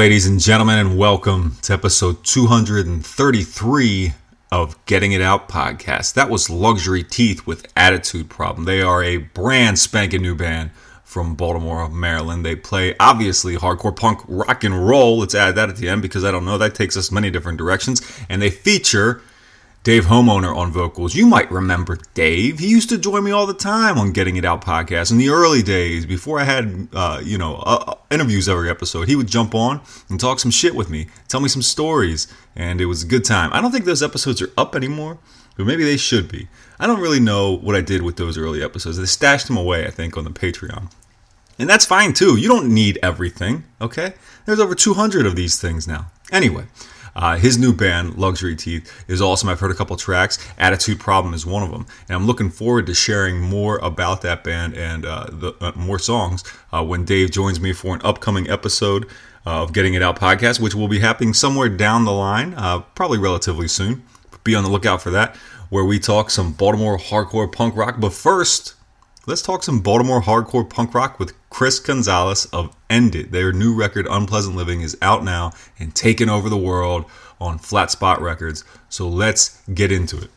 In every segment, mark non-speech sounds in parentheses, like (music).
ladies and gentlemen, and welcome to episode 233 of Getting It Out podcast. That was Luxury Teeth with Attitude Problem. They are a brand spanking new band from Baltimore, Maryland. They play obviously hardcore punk rock and roll. Let's add that at the end because I don't know, that takes us many different directions. And they feature Dave Homeowner on vocals. You might remember Dave. He used to join me all the time on Getting It Out podcast in the early days before I had, uh, you know, uh, uh, interviews every episode. He would jump on and talk some shit with me, tell me some stories, and it was a good time. I don't think those episodes are up anymore, but maybe they should be. I don't really know what I did with those early episodes. They stashed them away, I think, on the Patreon. And that's fine too. You don't need everything, okay? There's over 200 of these things now. Anyway, uh, his new band, Luxury Teeth, is awesome. I've heard a couple tracks. Attitude Problem is one of them. And I'm looking forward to sharing more about that band and uh, the, uh, more songs uh, when Dave joins me for an upcoming episode of Getting It Out podcast, which will be happening somewhere down the line, uh, probably relatively soon. Be on the lookout for that, where we talk some Baltimore hardcore punk rock. But first, Let's talk some Baltimore hardcore punk rock with Chris Gonzalez of End It. Their new record, Unpleasant Living, is out now and taking over the world on Flat Spot Records. So let's get into it.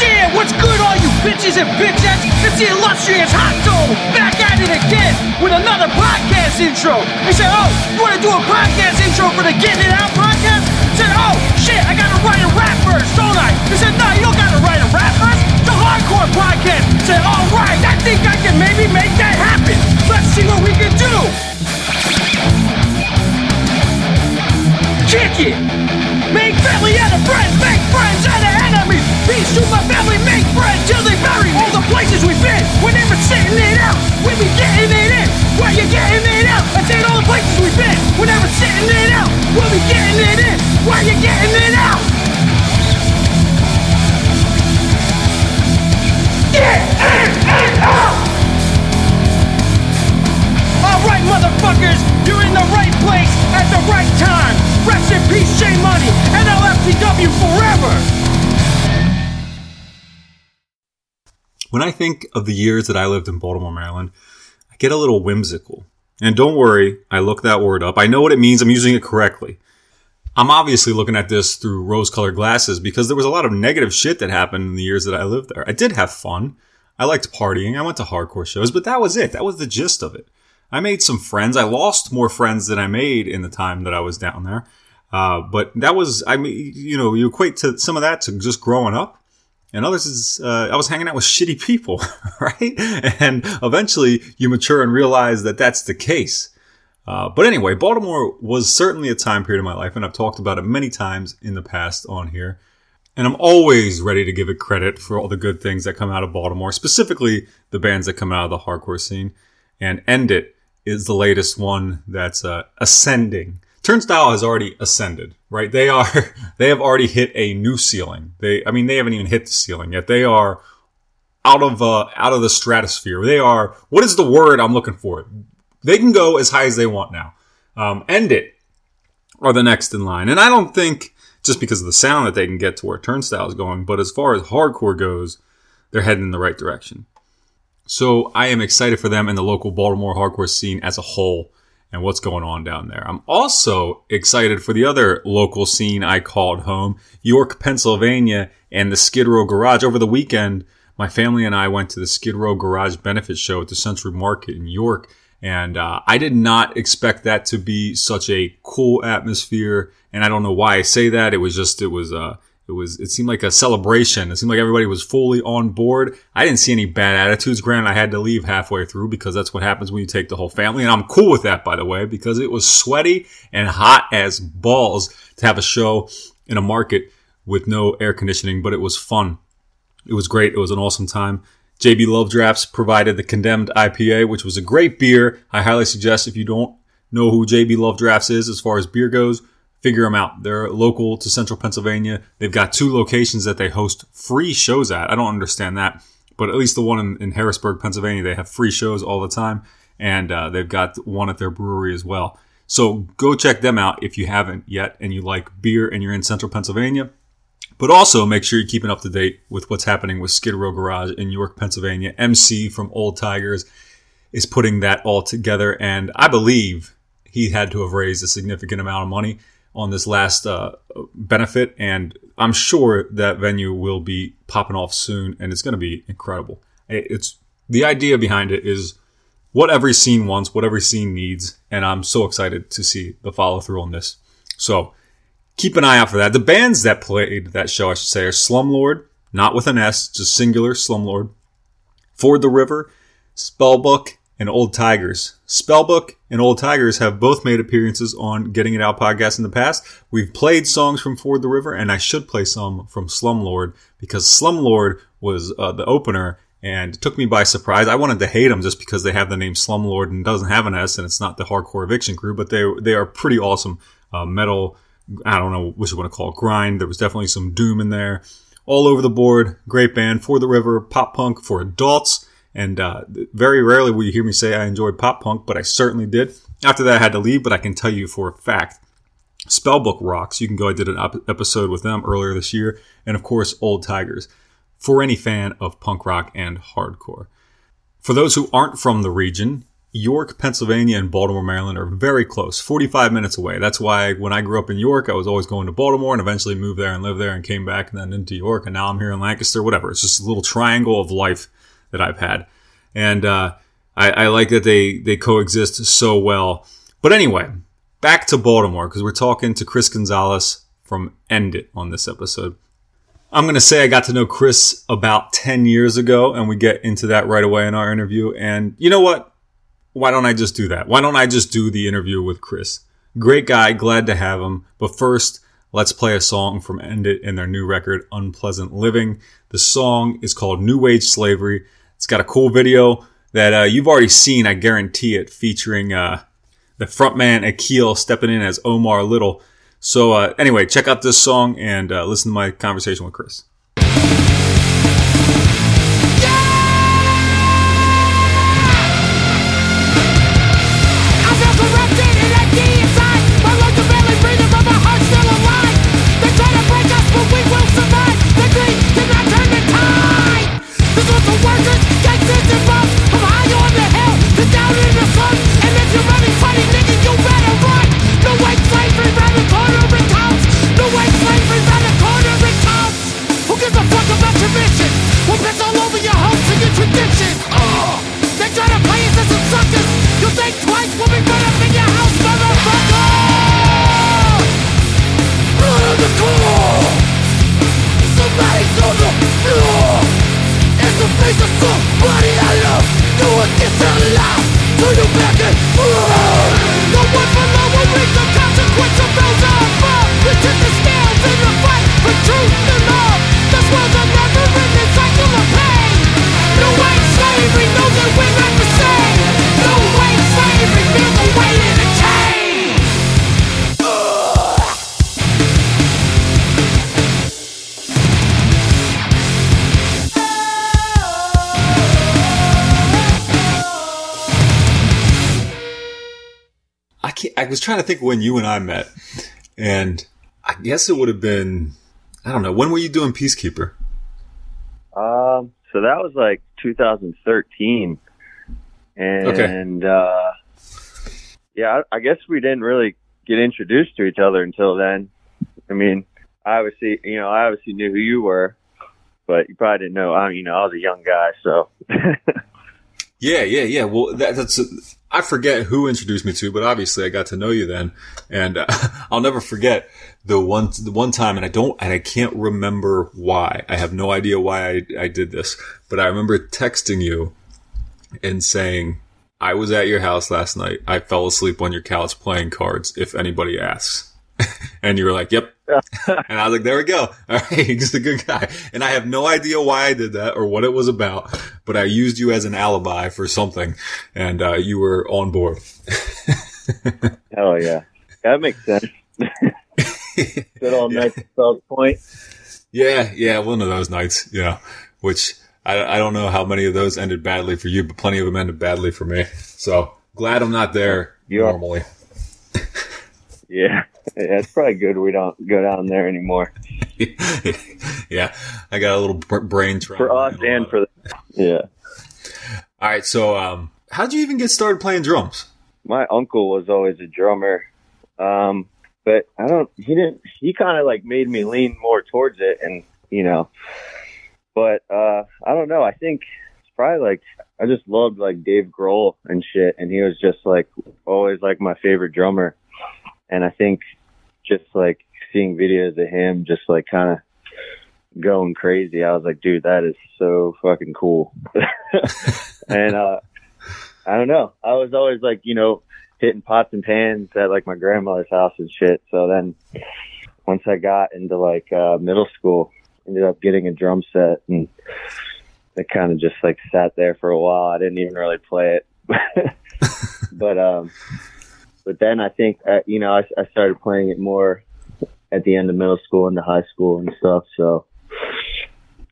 Yeah, what's good, all you bitches and bitches? It's the illustrious Hot Dog back at it again with another podcast intro. They said, Oh, you want to do a podcast intro for the Getting It Out podcast? I said, Oh, shit, I got to write a rap verse, don't I? They said, No, you don't got to write a rap verse. Hardcore podcast. Said, All right, I think I can maybe make that happen. Let's see what we can do. Kick it! Make family out of friends, make friends out of enemies. Peace to my family, make friends till they bury. All the places we've been, we're never sitting it out. We be getting it in, where you getting it out? I said all the places we've been, we're never sitting it out. We'll be getting it in, where you getting it out? Get in and out! Alright, motherfuckers, you're in the right place at the right time. Rest in peace, Money, forever! When I think of the years that I lived in Baltimore, Maryland, I get a little whimsical. And don't worry, I look that word up. I know what it means, I'm using it correctly. I'm obviously looking at this through rose colored glasses because there was a lot of negative shit that happened in the years that I lived there. I did have fun. I liked partying. I went to hardcore shows, but that was it. That was the gist of it. I made some friends. I lost more friends than I made in the time that I was down there. Uh, but that was, I mean, you know, you equate to some of that to just growing up and others is uh, I was hanging out with shitty people, (laughs) right? And eventually you mature and realize that that's the case. Uh, but anyway, Baltimore was certainly a time period in my life, and I've talked about it many times in the past on here. And I'm always ready to give it credit for all the good things that come out of Baltimore, specifically the bands that come out of the hardcore scene. And End It is the latest one that's uh, ascending. Turnstile has already ascended, right? They are, (laughs) they have already hit a new ceiling. They, I mean, they haven't even hit the ceiling yet. They are out of, uh, out of the stratosphere. They are, what is the word I'm looking for? They can go as high as they want now. Um, end it are the next in line. And I don't think just because of the sound that they can get to where Turnstile is going, but as far as hardcore goes, they're heading in the right direction. So I am excited for them and the local Baltimore hardcore scene as a whole and what's going on down there. I'm also excited for the other local scene I called home, York, Pennsylvania, and the Skid Row Garage. Over the weekend, my family and I went to the Skid Row Garage benefit show at the Central Market in York. And uh, I did not expect that to be such a cool atmosphere. And I don't know why I say that. It was just, it was, uh, it was it seemed like a celebration. It seemed like everybody was fully on board. I didn't see any bad attitudes. Granted, I had to leave halfway through because that's what happens when you take the whole family, and I'm cool with that, by the way, because it was sweaty and hot as balls to have a show in a market with no air conditioning, but it was fun. It was great. It was an awesome time. JB Love Drafts provided the condemned IPA, which was a great beer. I highly suggest if you don't know who JB Love Drafts is as far as beer goes, figure them out. They're local to central Pennsylvania. They've got two locations that they host free shows at. I don't understand that, but at least the one in, in Harrisburg, Pennsylvania, they have free shows all the time. And uh, they've got one at their brewery as well. So go check them out if you haven't yet and you like beer and you're in central Pennsylvania. But also make sure you're keeping up to date with what's happening with Skid Row Garage in York, Pennsylvania. MC from Old Tigers is putting that all together. And I believe he had to have raised a significant amount of money on this last uh, benefit, and I'm sure that venue will be popping off soon, and it's going to be incredible. It's the idea behind it is what every scene wants, what every scene needs, and I'm so excited to see the follow through on this. So keep an eye out for that. The bands that played that show, I should say, are Slumlord, not with an S, just singular Slumlord, Ford the River, Spellbook, and Old Tigers. Spellbook and Old Tigers have both made appearances on Getting It Out podcast in the past. We've played songs from Ford the River, and I should play some from Slumlord because Slumlord was uh, the opener and took me by surprise. I wanted to hate them just because they have the name Slumlord and doesn't have an S, and it's not the hardcore eviction crew, but they they are pretty awesome uh, metal. I don't know what you want to call it, grind. There was definitely some doom in there. All over the board, great band. For the River, pop punk for adults. And uh, very rarely will you hear me say I enjoyed pop punk, but I certainly did. After that, I had to leave, but I can tell you for a fact. Spellbook rocks. You can go. I did an episode with them earlier this year, and of course, Old Tigers. For any fan of punk rock and hardcore. For those who aren't from the region, York, Pennsylvania, and Baltimore, Maryland are very close, 45 minutes away. That's why when I grew up in York, I was always going to Baltimore and eventually moved there and lived there and came back and then into York. And now I'm here in Lancaster, whatever. It's just a little triangle of life that I've had. And uh, I, I like that they, they coexist so well. But anyway, back to Baltimore because we're talking to Chris Gonzalez from End It on this episode. I'm going to say I got to know Chris about 10 years ago, and we get into that right away in our interview. And you know what? Why don't I just do that? Why don't I just do the interview with Chris? Great guy, glad to have him. But first, let's play a song from End It in their new record, Unpleasant Living. The song is called New Wage Slavery. It's got a cool video that uh, you've already seen, I guarantee it, featuring uh, the frontman Akil stepping in as Omar Little. So uh, anyway, check out this song and uh, listen to my conversation with Chris. Was trying to think when you and I met, and I guess it would have been I don't know when were you doing Peacekeeper? Um, so that was like 2013, and uh, yeah, I, I guess we didn't really get introduced to each other until then. I mean, I obviously, you know, I obviously knew who you were, but you probably didn't know. I, you know, I was a young guy, so (laughs) Yeah, yeah, yeah. Well, that, that's I forget who introduced me to, but obviously I got to know you then, and uh, (laughs) I'll never forget the one the one time, and I don't and I can't remember why. I have no idea why I, I did this, but I remember texting you and saying I was at your house last night. I fell asleep on your couch playing cards. If anybody asks. (laughs) and you were like, "Yep," (laughs) and I was like, "There we go. (laughs) All right, he's a good guy." And I have no idea why I did that or what it was about, but I used you as an alibi for something, and uh, you were on board. hell (laughs) yeah, that makes sense. Good old night at Point. Yeah, yeah, one of those nights. Yeah, which I, I don't know how many of those ended badly for you, but plenty of them ended badly for me. So glad I'm not there You are- normally. Yeah, yeah, it's probably good we don't go down there anymore (laughs) yeah, I got a little brain trauma. for us and for the yeah. All right, so um, how'd you even get started playing drums? my uncle was always a drummer. Um, but I don't, he didn't, he kind of like made me lean more towards it and, you know, but, uh, I don't know. I think it's probably like, I just loved like Dave Grohl and shit. And he was just like always like my favorite drummer. And I think just like seeing videos of him just like kind of going crazy, I was like, dude, that is so fucking cool. (laughs) and, uh, I don't know. I was always like, you know, hitting pots and pans at like my grandmother's house and shit. So then once I got into like uh middle school, ended up getting a drum set and it kind of just like sat there for a while. I didn't even really play it. (laughs) but um but then I think uh, you know, I, I started playing it more at the end of middle school and the high school and stuff. So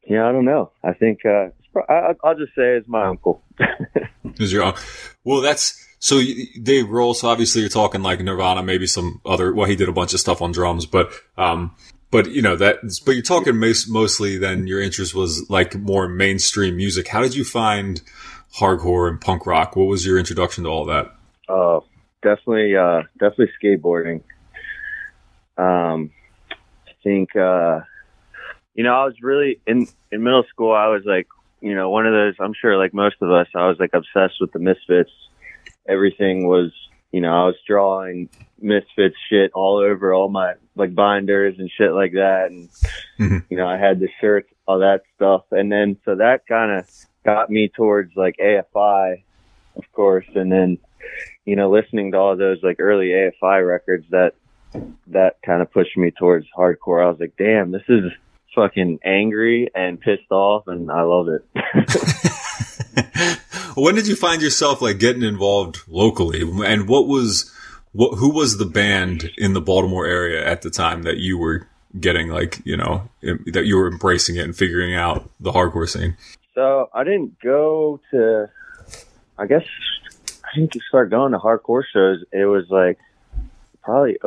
yeah, I don't know. I think uh pro- I, I'll just say it's my uncle. (laughs) Is your well? That's so you- Dave Grohl. So obviously you're talking like Nirvana, maybe some other. Well, he did a bunch of stuff on drums, but um, but you know that. But you're talking most, mostly. Then your interest was like more mainstream music. How did you find hardcore and punk rock? What was your introduction to all that? Oh, definitely, uh, definitely skateboarding. Um, I think, uh, you know, I was really in, in middle school. I was like, you know, one of those, I'm sure like most of us, I was like obsessed with the Misfits. Everything was, you know, I was drawing Misfits shit all over all my like binders and shit like that. And, Mhm. you know, I had the shirts, all that stuff. And then, so that kind of got me towards like AFI, of course. And then, you know, listening to all those like early AFI records that that kind of pushed me towards hardcore. I was like, damn, this is fucking angry and pissed off and I love it. (laughs) when did you find yourself like getting involved locally, and what was what? Who was the band in the Baltimore area at the time that you were getting like you know that you were embracing it and figuring out the hardcore scene? so I didn't go to I guess I didn't start going to hardcore shows. It was like probably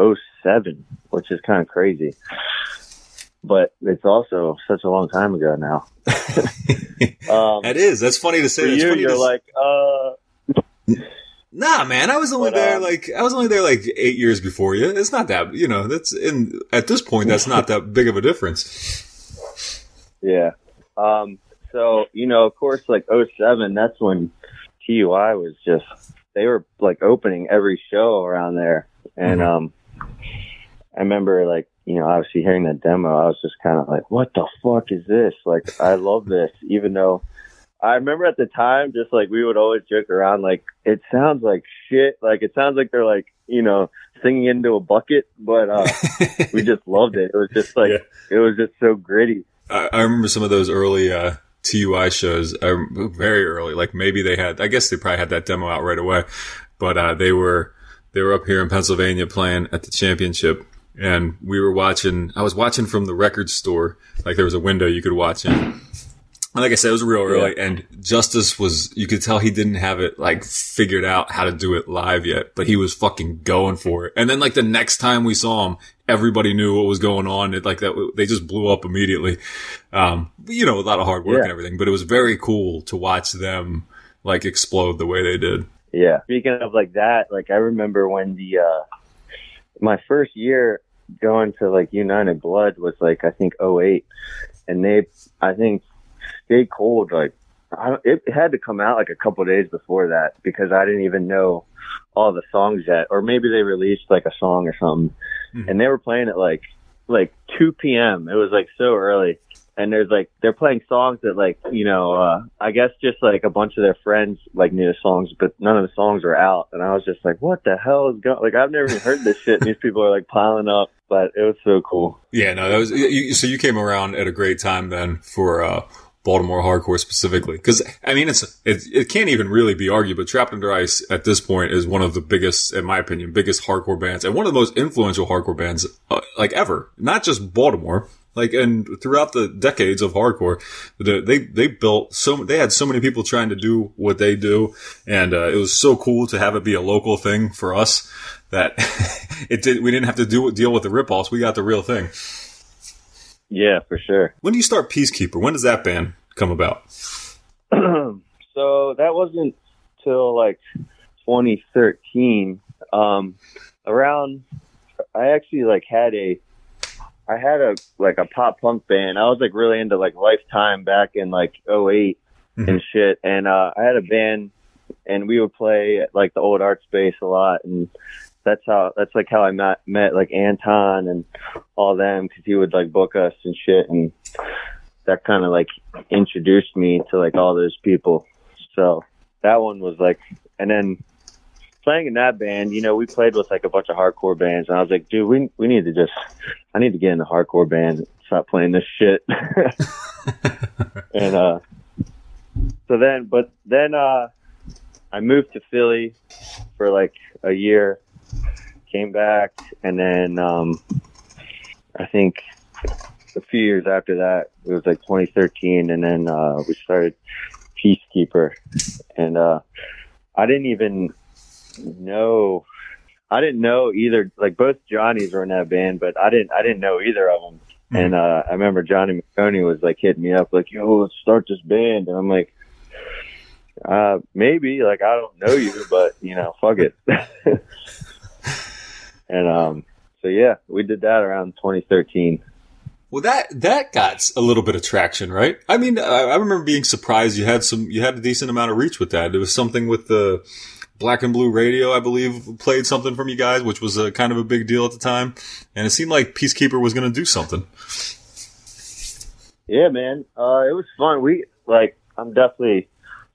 07, which is kind of crazy. But it's also such a long time ago now. (laughs) um, That is. That's funny to say. for you, funny you're like, uh, Nah, man, I was only But, there um, like I was only there like eight years before you. It's not that you know. That's in at this point. That's not that big of a difference. Yeah. Um, so, you know, of course, like 07, that's when TUI was just, they were like opening every show around there. And, um, I remember like, you know, obviously hearing that demo, I was just kind of like, what the fuck is this? Like, I love this, even though I remember at the time, just like we would always joke around, like, it sounds like shit. Like, it sounds like they're like, you know, singing into a bucket, but, uh, (laughs) we just loved it. It was just like, it was just so gritty. I, I remember some of those early uh, TUI shows, uh, very early. Like maybe they had, I guess they probably had that demo out right away, but uh, they were they were up here in Pennsylvania playing at the championship, and we were watching. I was watching from the record store, like there was a window you could watch in, And like I said, it was real early, and Justice was, you could tell he didn't have it like figured out how to do it live yet, but he was fucking going for it. And then like the next time we saw him, everybody knew what was going on. It like that, they just blew up immediately. Um, you know, a lot of hard work Yeah. and everything, but it was very cool to watch them like explode the way they did. Yeah. Speaking of like that, like I remember when the uh my first year going to like United Blood was like I think '08, and they I think Stay Cold like I it had to come out like a couple days before that because I didn't even know all the songs yet, or maybe they released like a song or something, and they were playing at like like 2 p.m. It was like so early. And there's like they're playing songs that like you know uh I guess just like a bunch of their friends like knew the songs but none of the songs were out. And I was just like what the hell is going like I've never even heard this shit. And these people are like piling up. But it was so cool. Yeah, no, that was you, so you came around at a great time then for uh, Baltimore hardcore specifically because I mean it's it, it can't even really be argued, but Trapped Under Ice at this point is one of the biggest, in my opinion, biggest hardcore bands and one of the most influential hardcore bands uh, like ever. Not just Baltimore. Like and throughout the decades of hardcore, they they built so they had so many people trying to do what they do, and uh, it was so cool to have it be a local thing for us that (laughs) it did. We didn't have to do deal with the ripoffs. We got the real thing. Yeah for sure. When do you start Peacekeeper? When does that band come about? (clears throat) so that wasn't till like 2013 um around i actually like had a i had a like a pop punk band. I was like really into like lifetime back in like 8 and shit. And uh i had a band and we would play at like the old art space a lot. And that's how that's like how i met met like anton and all them because he would like book us and shit and that kind of like introduced me to like all those people so that one was like, and then playing in that band, you know, we played with like a bunch of hardcore bands, and I was like, dude, we we need to just, I need to get in a hardcore band, and stop playing this shit. (laughs) and uh, so then, but then uh, I moved to Philly for like a year, came back, and then um, I think a few years after that, it was like 2013, and then uh, we started Peacekeeper, and uh, I didn't even know. I didn't know either. Like both Johnnies were in that band, but I didn't. I didn't know either of them. And uh, I remember Johnny McConey was like hitting me up, like, "Yo, let's start this band," and I'm like. Uh, maybe like I don't know you, but you know, fuck it. (laughs) and um, so yeah, we did that around 2013. Well, that that got a little bit of traction, right? I mean, I, I remember being surprised you had some, you had a decent amount of reach with that. There was something with the Black and Blue Radio, I believe, played something from you guys, which was a kind of a big deal at the time, and it seemed like Peacekeeper was going to do something. Yeah, man. Uh, it was fun. We like. I'm definitely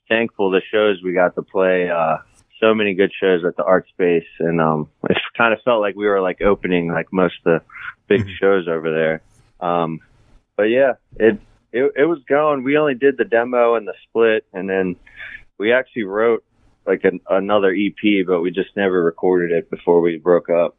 thankful the shows we got to play. Uh, so many good shows at the Art Space, and um, it kind of felt like we were like opening like most of the big shows over there. Um, but yeah, it, it it was going. We only did the demo and the split, and then we actually wrote like an, another EP, but we just never recorded it before we broke up.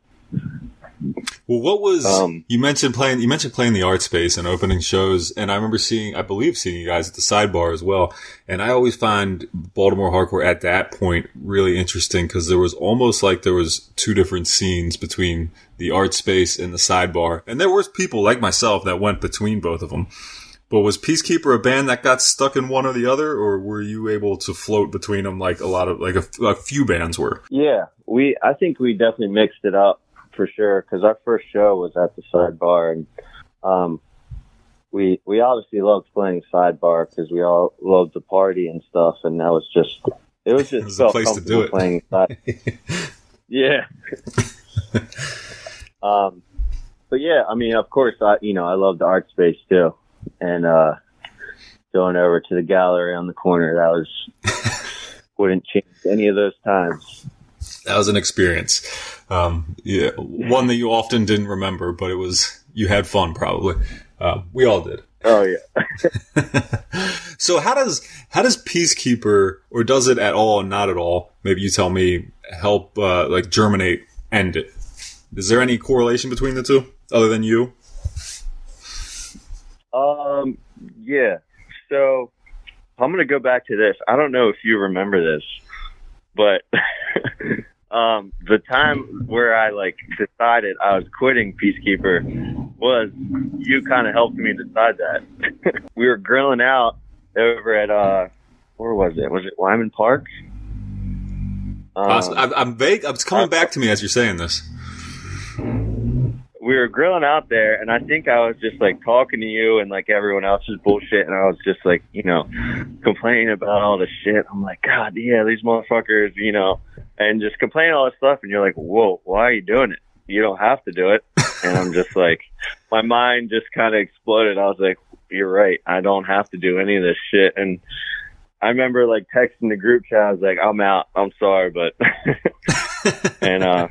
Well, what was Um, you mentioned playing? You mentioned playing the art space and opening shows, and I remember seeing, I believe, seeing you guys at the sidebar as well. And I always find Baltimore hardcore at that point really interesting because there was almost like there was two different scenes between the art space and the sidebar, and there was people like myself that went between both of them. But was Peacekeeper a band that got stuck in one or the other, or were you able to float between them like a lot of like a, a few bands were? Yeah, we. I think we definitely mixed it up for sure because our first show was at the sidebar, and um, we we obviously loved playing sidebar because we all loved the party and stuff, and that was just it was just It was felt place to do it. playing side. (laughs) yeah. (laughs) um, but yeah, I mean, of course, I you know I love the art space too, and uh, going over to the gallery on the corner that was (laughs) wouldn't change any of those times. That was an experience. Um, yeah, one that you often didn't remember, but it was you had fun probably. Uh, we all did. Oh yeah. (laughs) So how does how does Peacekeeper or does it at all? Not at all. Maybe you tell me. Help uh, like germinate end it. Is there any correlation between the two other than you? Um, yeah. so I'm gonna go back to this. I don't know if you remember this, but (laughs) um, the time where I like decided I was quitting Peacekeeper was you kind of helped me decide that. (laughs) we were grilling out over at uh, where was it? Was it Wyman Park? Um, I'm, I'm vague. It's coming back to me as you're saying this. We were grilling out there and I think I was just like talking to you and like everyone else's bullshit and I was just like, you know, complaining about all the shit. I'm like, God, yeah, these motherfuckers, you know, and just complaining all this stuff and you're like, Whoa, why are you doing it? You don't have to do it. And I'm just like my mind just kinda exploded. I was like, You're right, I don't have to do any of this shit and I remember like texting the group chat, I was like, I'm out, I'm sorry, but (laughs) (laughs) and uh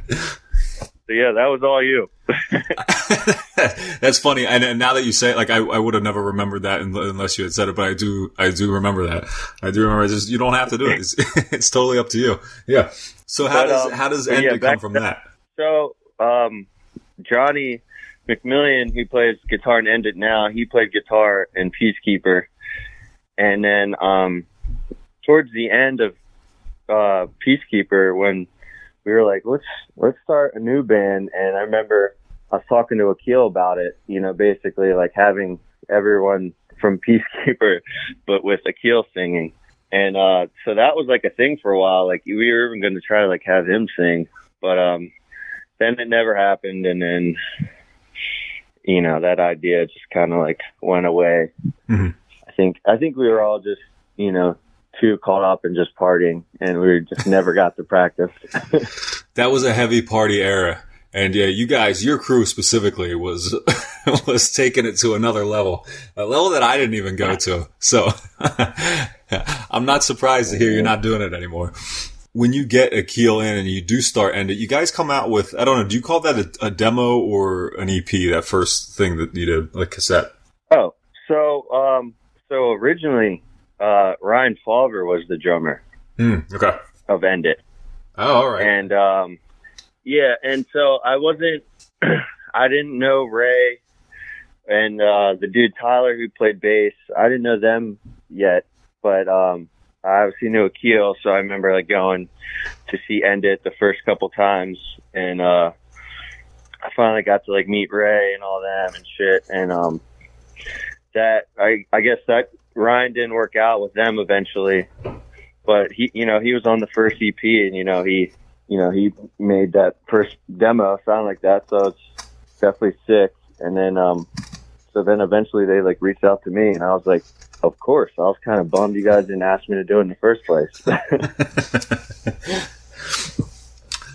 so yeah, that was all you. (laughs) That's funny, and, and now that you say it, like I, I would have never remembered that unless you had said it. But I do, I do remember that. I do remember. Just you don't have to do it. It's, (laughs) it's totally up to you. Yeah. So how But, does um, how does End yeah, come from then- that? So, um, Johnny McMillian, who plays guitar and End It Now, he played guitar in Peacekeeper. And then, um, towards the end of, uh, Peacekeeper, when we were like, let's, let's start a new band. And I remember I was talking to Akil about it, you know, basically like having everyone from (laughs) Peacekeeper, but with Akil singing. And, uh, so that was like a thing for a while. Like we were even going to try to like have him sing, but, um, then it never happened. And then, you know, that idea just kind of like went away. Mhm. I think, I think we were all just, you know, too caught up in just partying and we just never got to practice. (laughs) That was a heavy party era. And yeah, you guys, your crew specifically was (laughs) was taking it to another level, a level that I didn't even go to. So (laughs) I'm not surprised to hear you're not doing it anymore. When you get Akil in and you do start end it, you guys come out with I don't know. Do you call that a, a demo or an EP? That first thing that you did, like cassette. Oh, so, um, so originally, uh, Ryan Falver was the drummer Hmm. okay. of End It. Oh, all right. And um yeah, and so I wasn't (clears throat) I didn't know Ray and uh the dude Tyler who played bass. I didn't know them yet, but um I obviously knew Akil, so I remember like going to see End It the first couple times and uh I finally got to like meet Ray and all them and shit and um that I I guess that Ryan didn't work out with them eventually but he you know he was on the first EP and you know he you know he made that first demo sound like that so it's definitely sick. And then um so then eventually they like reached out to me and I was like of course. I was kind of bummed you guys didn't ask me to do it in the first place (laughs) (laughs)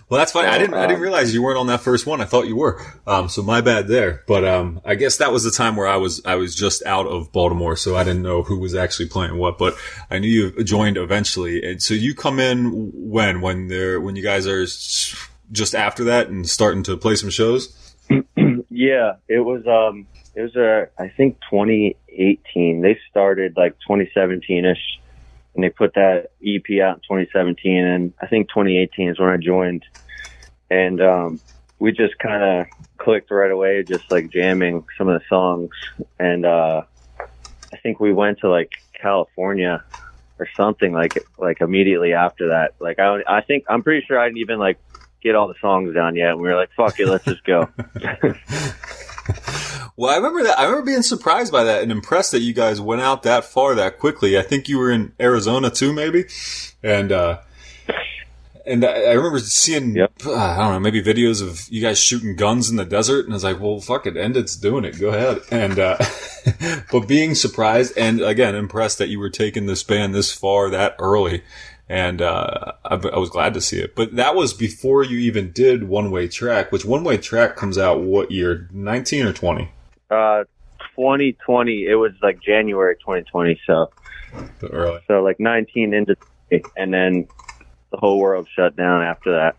Well, that's funny. I didn't. I didn't um, realize you weren't on that first one. I thought you were. Um, so my bad there. But um, I guess that was the time where I was. I was just out of Baltimore, so I didn't know who was actually playing what. But I knew you joined eventually, and so you come in when when they're when you guys are just after that and starting to play some shows. (clears throat) yeah it was um it was uh I think 2018 they started like 2017ish and they put that EP out in 2017 and I think 2018 is when I joined. And um we just kind of clicked right away just like jamming some of the songs. And uh I think we went to like California or something like like immediately after that. Like I I think I'm pretty sure I didn't even like get all the songs down yet. And we were like fuck it let's just go (laughs) (laughs) Well, I remember that. I remember being surprised by that and impressed that you guys went out that far that quickly. I think you were in Arizona too, maybe, and uh, and I, I remember seeing Yep. uh, I don't know maybe videos of you guys shooting guns in the desert, and I was like, well, fuck it, end it's doing it. Go ahead. And uh, (laughs) but being surprised and again impressed that you were taking this band this far that early. And uh, I, I was glad to see it, but that was before you even did One Way Track, which One Way Track comes out what year? Nineteen or twenty? Uh, 2020. It was like January 2020. So, early. so like 19 into, and then the whole world shut down after that.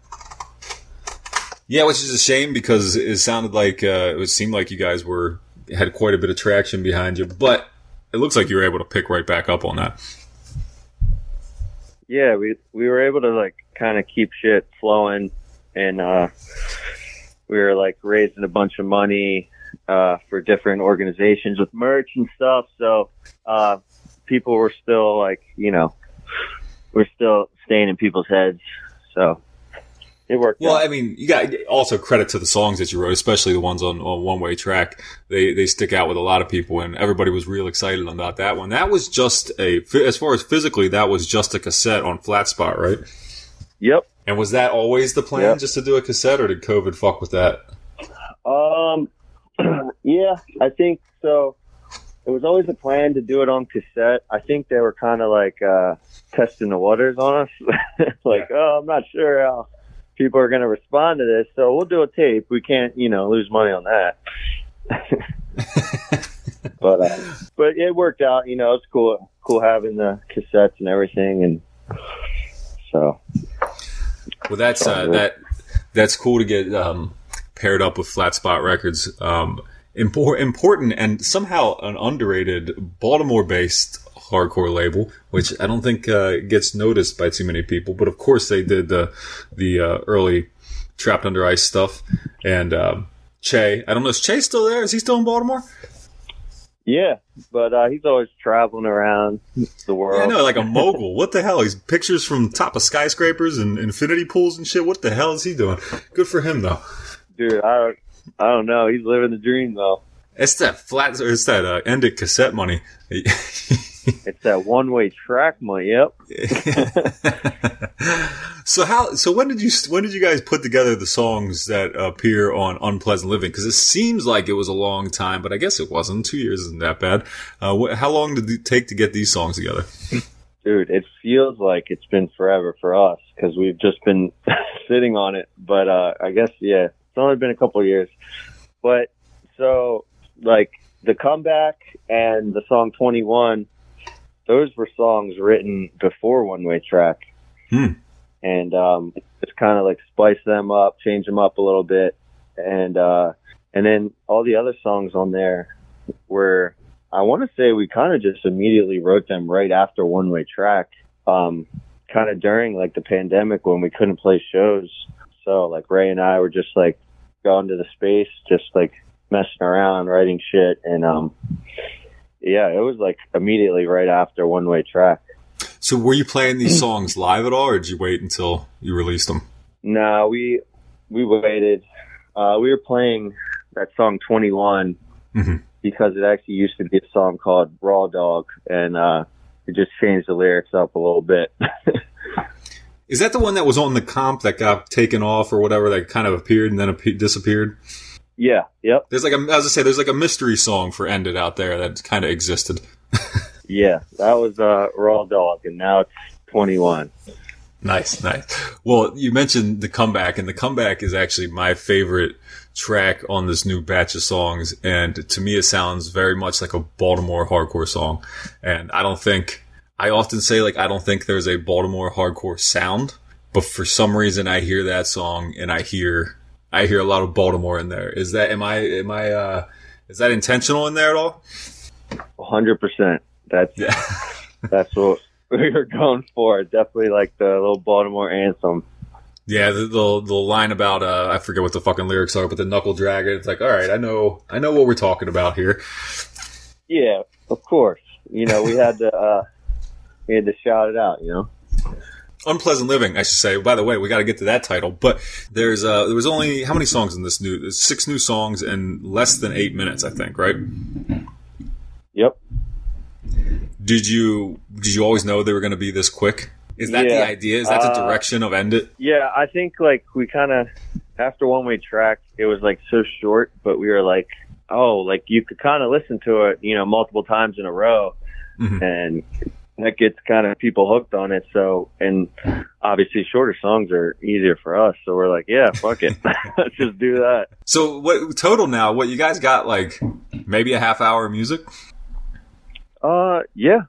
Yeah, which is a shame because it sounded like uh, it seemed like you guys were had quite a bit of traction behind you, but it looks like you were able to pick right back up on that. Yeah, we we were able to like kind of keep shit flowing, and uh, we were like raising a bunch of money uh, for different organizations with merch and stuff. So uh, people were still like, you know, we're still staying in people's heads. So it worked. Well, out. I mean, you got also credit to the songs that you wrote, especially the ones on, on One Way Track. They they stick out with a lot of people, and everybody was real excited about that one. That was just a, as far as physically, that was just a cassette on flat spot, right? yep. And was that always the plan, Yep. just to do a cassette, or did COVID fuck with that? Um, (clears throat) yeah, I think so. It was always a plan to do it on cassette. I think they were kind of like uh, testing the waters on us. (laughs) like, oh, I'm not sure how people are going to respond to this, so we'll do a tape. We can't, you know, lose money on that. (laughs) but uh, but it worked out. You know, it's cool, cool having the cassettes and everything, and so Well, that's uh, that that's cool to get um, paired up with Flat Spot Records. Um, impor- important and somehow an underrated Baltimore-based hardcore label, which I don't think uh, gets noticed by too many people. But of course, they did the the uh, early Trapped Under Ice stuff and um, Che. I don't know. Is Che still there? Is he still in Baltimore? yeah. But uh, he's always traveling around the world. Yeah, I know, like a mogul. What the hell? He's pictures from top of skyscrapers and infinity pools and shit. What the hell is he doing? Good for him, though. dude. I don't, I don't know. He's living the dream though. It's that flat. It's that uh, End It cassette money. (laughs) It's that one way track money. Yep. (laughs) so how? So when did you when did you guys put together the songs that appear on Unpleasant Living? Because it seems like it was a long time, but I guess it wasn't. Two years isn't that bad. Uh, wh- how long did it take to get these songs together? (laughs) Dude, it feels like it's been forever for us because we've just been (laughs) sitting on it. But uh, I guess yeah, it's only been a couple of years. But so like the comeback and the song Twenty One, those were songs written before One Way Track, Hmm. and um, just kind of like spice them up, change them up a little bit, and uh, and then all the other songs on there were I want to say we kind of just immediately wrote them right after One Way Track, um, kind of during like the pandemic when we couldn't play shows. So like Ray and I were just like going to the space, just like messing around, writing shit, and um, yeah, it was like immediately right after One Way Track. So were you playing these songs live at all, or did you wait until you released them? No, we we waited. Uh, we were playing that song Twenty Mhm. because it actually used to be a song called Raw Dog, and uh, we just changed the lyrics up a little bit. (laughs) Is that the one that was on the comp that got taken off or whatever that kind of appeared and then appe- disappeared? Yeah, yep, There's like a, as I say, there's like a mystery song for End It out there that kind of existed. (laughs) yeah. That was uh, Raw Dog, and now it's Twenty One. Nice, nice. Well, you mentioned the comeback, and the comeback is actually my favorite track on this new batch of songs. And to me, it sounds very much like a Baltimore hardcore song. And I don't think, I often say like, I don't think there's a Baltimore hardcore sound, but for some reason I hear that song and I hear, I hear a lot of Baltimore in there. Is that, am I, am I, uh, is that intentional in there at all? hundred percent. That's Yeah. (laughs) that's what we were going for. Definitely like the little Baltimore anthem. Yeah, the, the the line about uh, I forget what the fucking lyrics are, but the knuckle dragon. It's like, all right, I know, I know what we're talking about here. Yeah, of course. You know, we had to uh, we had to shout it out. You know. Unpleasant living, I should say. By the way, we got to get to that title, but there's uh, there was only how many songs in this new? There's six new songs in less than eight minutes, I think. Right? Yep. Did you did you always know they were going to be this quick? Is that the idea? Is that the Uh, direction of End It? Yeah, I think like we kind of after one way track, it was like so short, but we were like, oh, like you could kind of listen to it, you know, multiple times in a row, Mhm. and that gets kind of people hooked on it. So, and obviously shorter songs are easier for us, so we're like, yeah, fuck it, (laughs) let's just do that. So what total now? What you guys got? Like maybe a half hour of music? Uh, yeah,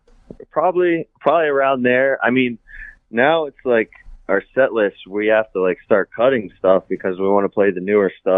probably probably around there. I mean, now it's like our set list. We have to like start cutting stuff because we want to play the newer stuff.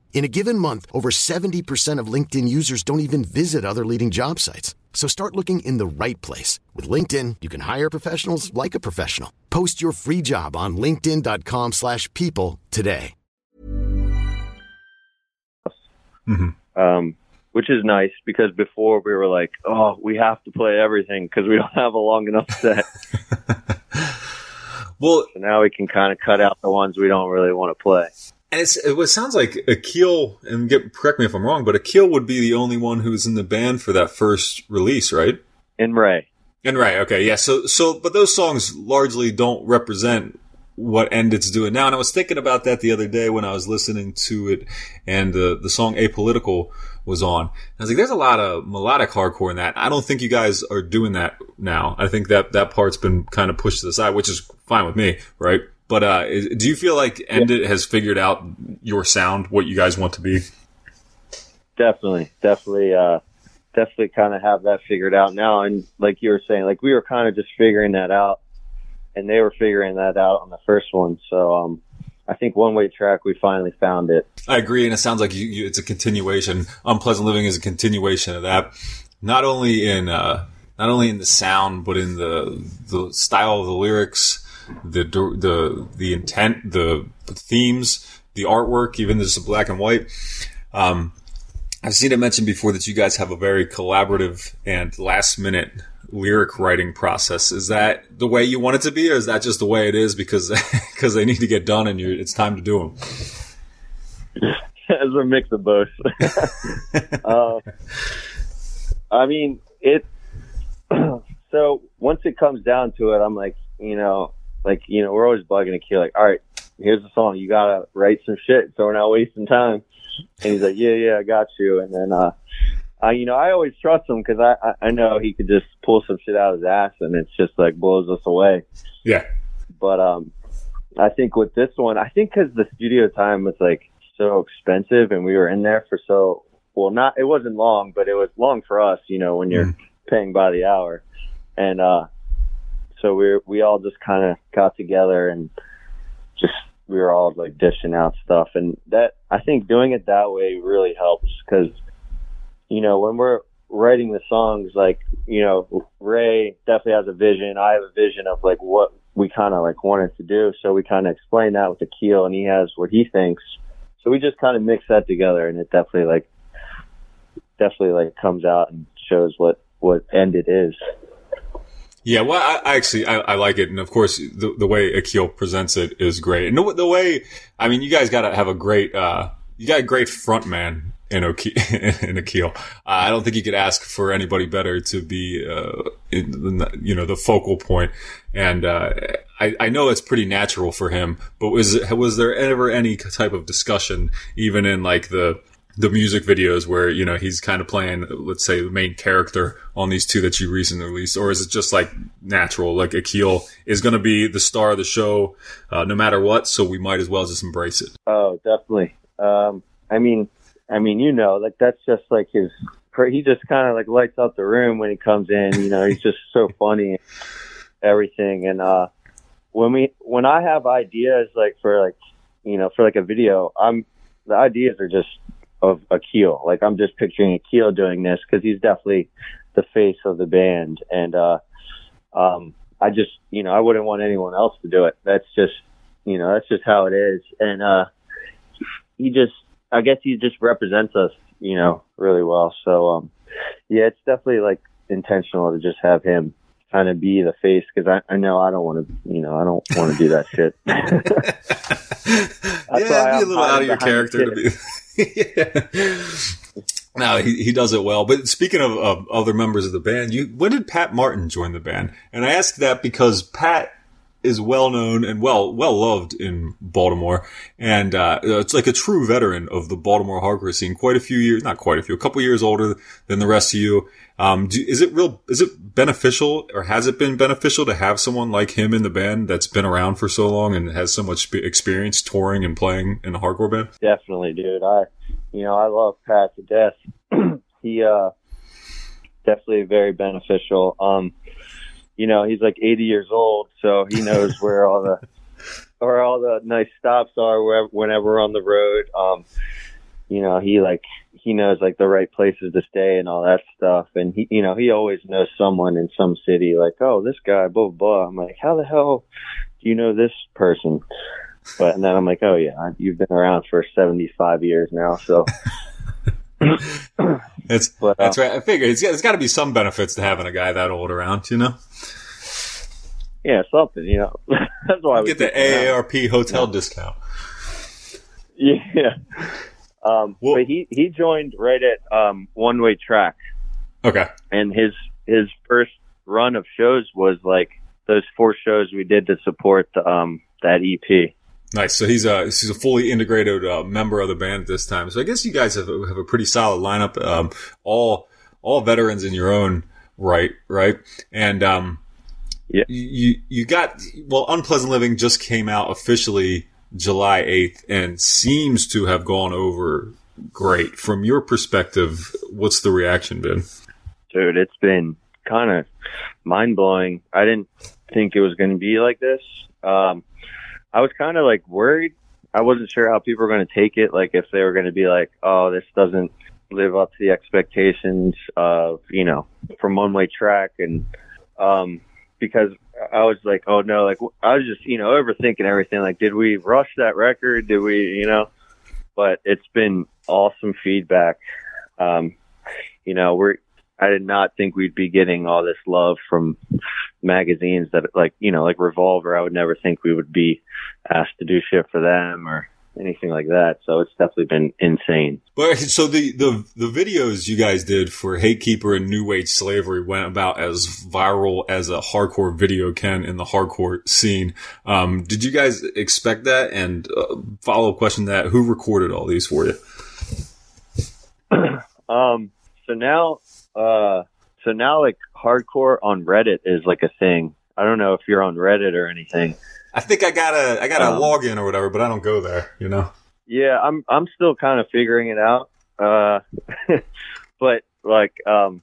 In a given month, over 70% of LinkedIn users don't even visit other leading job sites. So start looking in the right place. With LinkedIn, you can hire professionals like a professional. Post your free job on linkedin.com slash people today. um, which is nice because before we were like, oh, we have to play everything because we don't have a long enough set. (laughs) Well, so now we can kind of cut out the ones we don't really want to play. And it's, it sounds like Akil, and get, correct me if I'm wrong, but Akil would be the only one who's in the band for that first release, right? And Ray. And Ray, okay, yeah. So, so, but those songs largely don't represent what End It's doing now. And I was thinking about that the other day when I was listening to it, and uh, the song "Apolitical" was on. I was like, "There's a lot of melodic hardcore in that." I don't think you guys are doing that now. I think that that part's been kind of pushed to the side, which is fine with me, right? But uh, is, do you feel like End It has figured out your sound, what you guys want to be? Definitely, definitely, uh, definitely, kind of have that figured out now. And like you were saying, like we were kind of just figuring that out, and they were figuring that out on the first one. So um, I think one way track we finally found it. I agree, and it sounds like you, you, it's a continuation. Unpleasant Living is a continuation of that, not only in uh, not only in the sound, but in the the style of the lyrics the the the intent, the themes, the artwork, even just the black and white. Um, I've seen it mentioned before that you guys have a very collaborative and last minute lyric writing process. Is that the way you want it to be, or is that just the way it is because (laughs) because they need to get done and it's time to do them? It's a mix of both. (laughs) uh, I mean, it. (clears throat) so once it comes down to it, I'm like, you know, like you know we're always bugging a kid like all right here's the song you gotta write some shit so we're not wasting time and he's like yeah yeah i got you and then uh I, you know, I always trust him because I, I, I know he could just pull some shit out of his ass and it's just like blows us away. Yeah. But um, I think with this one, I think because the studio time was like so expensive and we were in there for so well, not it wasn't long, but it was long for us. You know, when you're mm. paying by the hour, and uh, so we we all just kind of got together and just we were all like dishing out stuff. And that I think doing it that way really helps because you know when we're writing the songs like you know Ray definitely has a vision. I have a vision of like what we kind of like wanted to do. So we kind of explain that with the keel and he has what he thinks. So we just kind of mix that together and it definitely like definitely like comes out and shows what what End It is. Yeah, well, I, I actually I, I, like it, and of course the the way Akil presents it is great, and the, the way I mean, you guys got to have a great uh, you got a great front man in, Oki- (laughs) in Akil. Uh, I don't think you could ask for anybody better to be uh, in, you know the focal point, and uh, I, I know it's pretty natural for him. But was was there ever any type of discussion, even in like the the music videos where you know he's kind of playing let's say the main character on these two that you recently released or is it just like natural? Like akil is going to be the star of the show uh, no matter what so we might as well just embrace it. Oh definitely. Um, i mean i mean you know like that's just like his he just kind of like lights up the room when he comes in you know he's just (laughs) so funny and everything and uh when we when i have ideas like for like you know for like a video i'm the ideas are just of Akil. Like I'm just picturing Akil doing this because he's definitely the face of the band, and uh, um, I just you know I wouldn't want anyone else to do it. That's just you know that's just how it is, and uh, he just I guess he just represents us you know really well. So um, yeah, it's definitely like intentional to just have him kind of be the face because I, I know I don't want to, you know, I don't want to do that shit. (laughs) yeah, be a little out of your character to be. (laughs) yeah. No, he, he does it well. But speaking of, of, other members of the band, you when did Pat Martin join the band? And I ask that because Pat is well known and well well loved in Baltimore, and uh, it's like a true veteran of the Baltimore hardcore scene. Quite a few years, not quite a few, a couple years older than the rest of you. Um, do, is it real? Is it beneficial, or has it been beneficial to have someone like him in the band that's been around for so long and has so much experience touring and playing in a hardcore band? Definitely, dude. I, you know, I love Pat to death. (clears throat) he, uh, definitely very beneficial. Um, you know, he's like 80 years old, so he knows where all the, (laughs) where all the nice stops are wherever, whenever we're on the road. Um, you know, he like he knows like the right places to stay and all that stuff. And he, you know, he always knows someone in some city. Like, oh, this guy, blah blah. blah. I'm like, how the hell do you know this person? But and then I'm like, oh yeah, you've been around for 75 years now, so. (laughs) (laughs) That's But, uh, that's right. I figure it's, it's got to be some benefits to having a guy that old around, you know. yeah, something, you know. (laughs) That's why we Get the keep him around. AARP hotel discount. (laughs) Yeah. Um, but he he joined right at um, One Way Track, Okay. and his his first run of shows was like those four shows we did to support the, um that EP. Nice. So he's a he's a fully integrated uh, member of the band at this time. So I guess you guys have a, have a pretty solid lineup. Um, all all veterans in your own right, right? And um, yeah, you you got well. Unpleasant Living just came out officially July eighth, and seems to have gone over great. From your perspective, what's the reaction been? Dude, it's been kind of mind blowing. I didn't think it was going to be like this. Um, I was kind of like worried. I wasn't sure how people were going to take it. Like if they were going to be like, "Oh, this doesn't live up to the expectations of you know from one way track," and um, because I was like, "Oh no!" Like I was just you know overthinking everything. Like, did we rush that record? Did we you know? But it's been awesome feedback. Um, you know, we're I did not think we'd be getting all this love from magazines that like you know like Revolver. I would never think we would be asked to do shit for them or anything like that. So it's definitely been insane. But so the, the the videos you guys did for Hatekeeper and New Age Slavery went about as viral as a hardcore video can in the hardcore scene. Um, did you guys expect that? And uh, follow up question: that who recorded all these for you? (clears throat) Um, so now, uh, so now like hardcore on Reddit is like a thing. I don't know if you're on Reddit or anything. I think I got a I got a Um, login or whatever, but I don't go there. You know. Yeah, I'm I'm still kind of figuring it out. Uh, (laughs) but like um,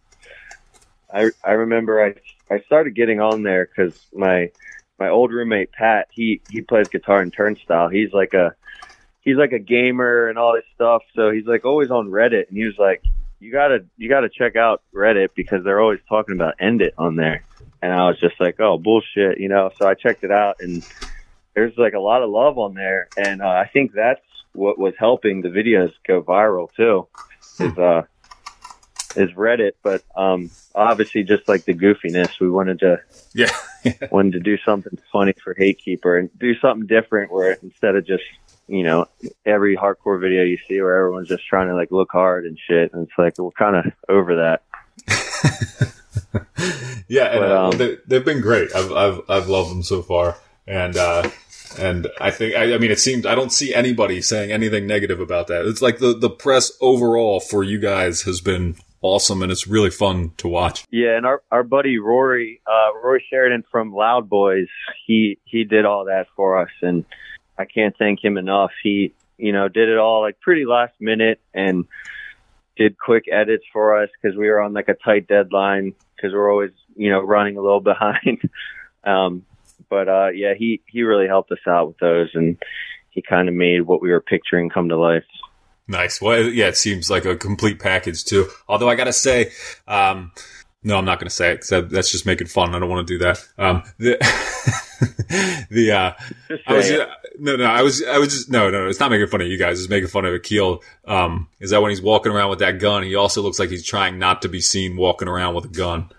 I I remember I I started getting on there because my my old roommate Pat he he plays guitar in Turnstile. He's like a he's like a gamer and all this stuff. So he's like always on Reddit, and he was like, "You gotta you gotta check out Reddit because they're always talking about End It on there." And I was just like, "Oh bullshit," you know. So I checked it out, and there's like a lot of love on there, and uh, I think that's what was helping the videos go viral too. Is uh is Reddit, but um obviously just like the goofiness, we wanted to yeah (laughs) wanted to do something funny for Hatekeeper and do something different where instead of just you know every hardcore video you see where everyone's just trying to like look hard and shit, and it's like we're kind of over that. (laughs) Yeah, and But, uh, um, they, they've been great. I've I've I've loved them so far, and uh, and I think I, I mean it seems I don't see anybody saying anything negative about that. It's like the the press overall for you guys has been awesome, and it's really fun to watch. Yeah, and our our buddy Rory, uh, Rory Sheridan from Loud Boys, he he did all that for us, and I can't thank him enough. He you know did it all like pretty last minute and did quick edits for us because we were on like a tight deadline because we're always you know running a little (laughs) behind. um, but uh, yeah, he he really helped us out with those, and he kind of made what we were picturing come to life. Nice. Well, yeah, it seems like a complete package too. Although I gotta say, um, no, I'm not gonna say it because that's just making fun. I don't want to do that. Um, the (laughs) the uh, I was no, no, I was, I was just no, no, it's not making fun of you guys. It's making fun of Akil. Um, is that when he's walking around with that gun, he also looks like he's trying not to be seen walking around with a gun,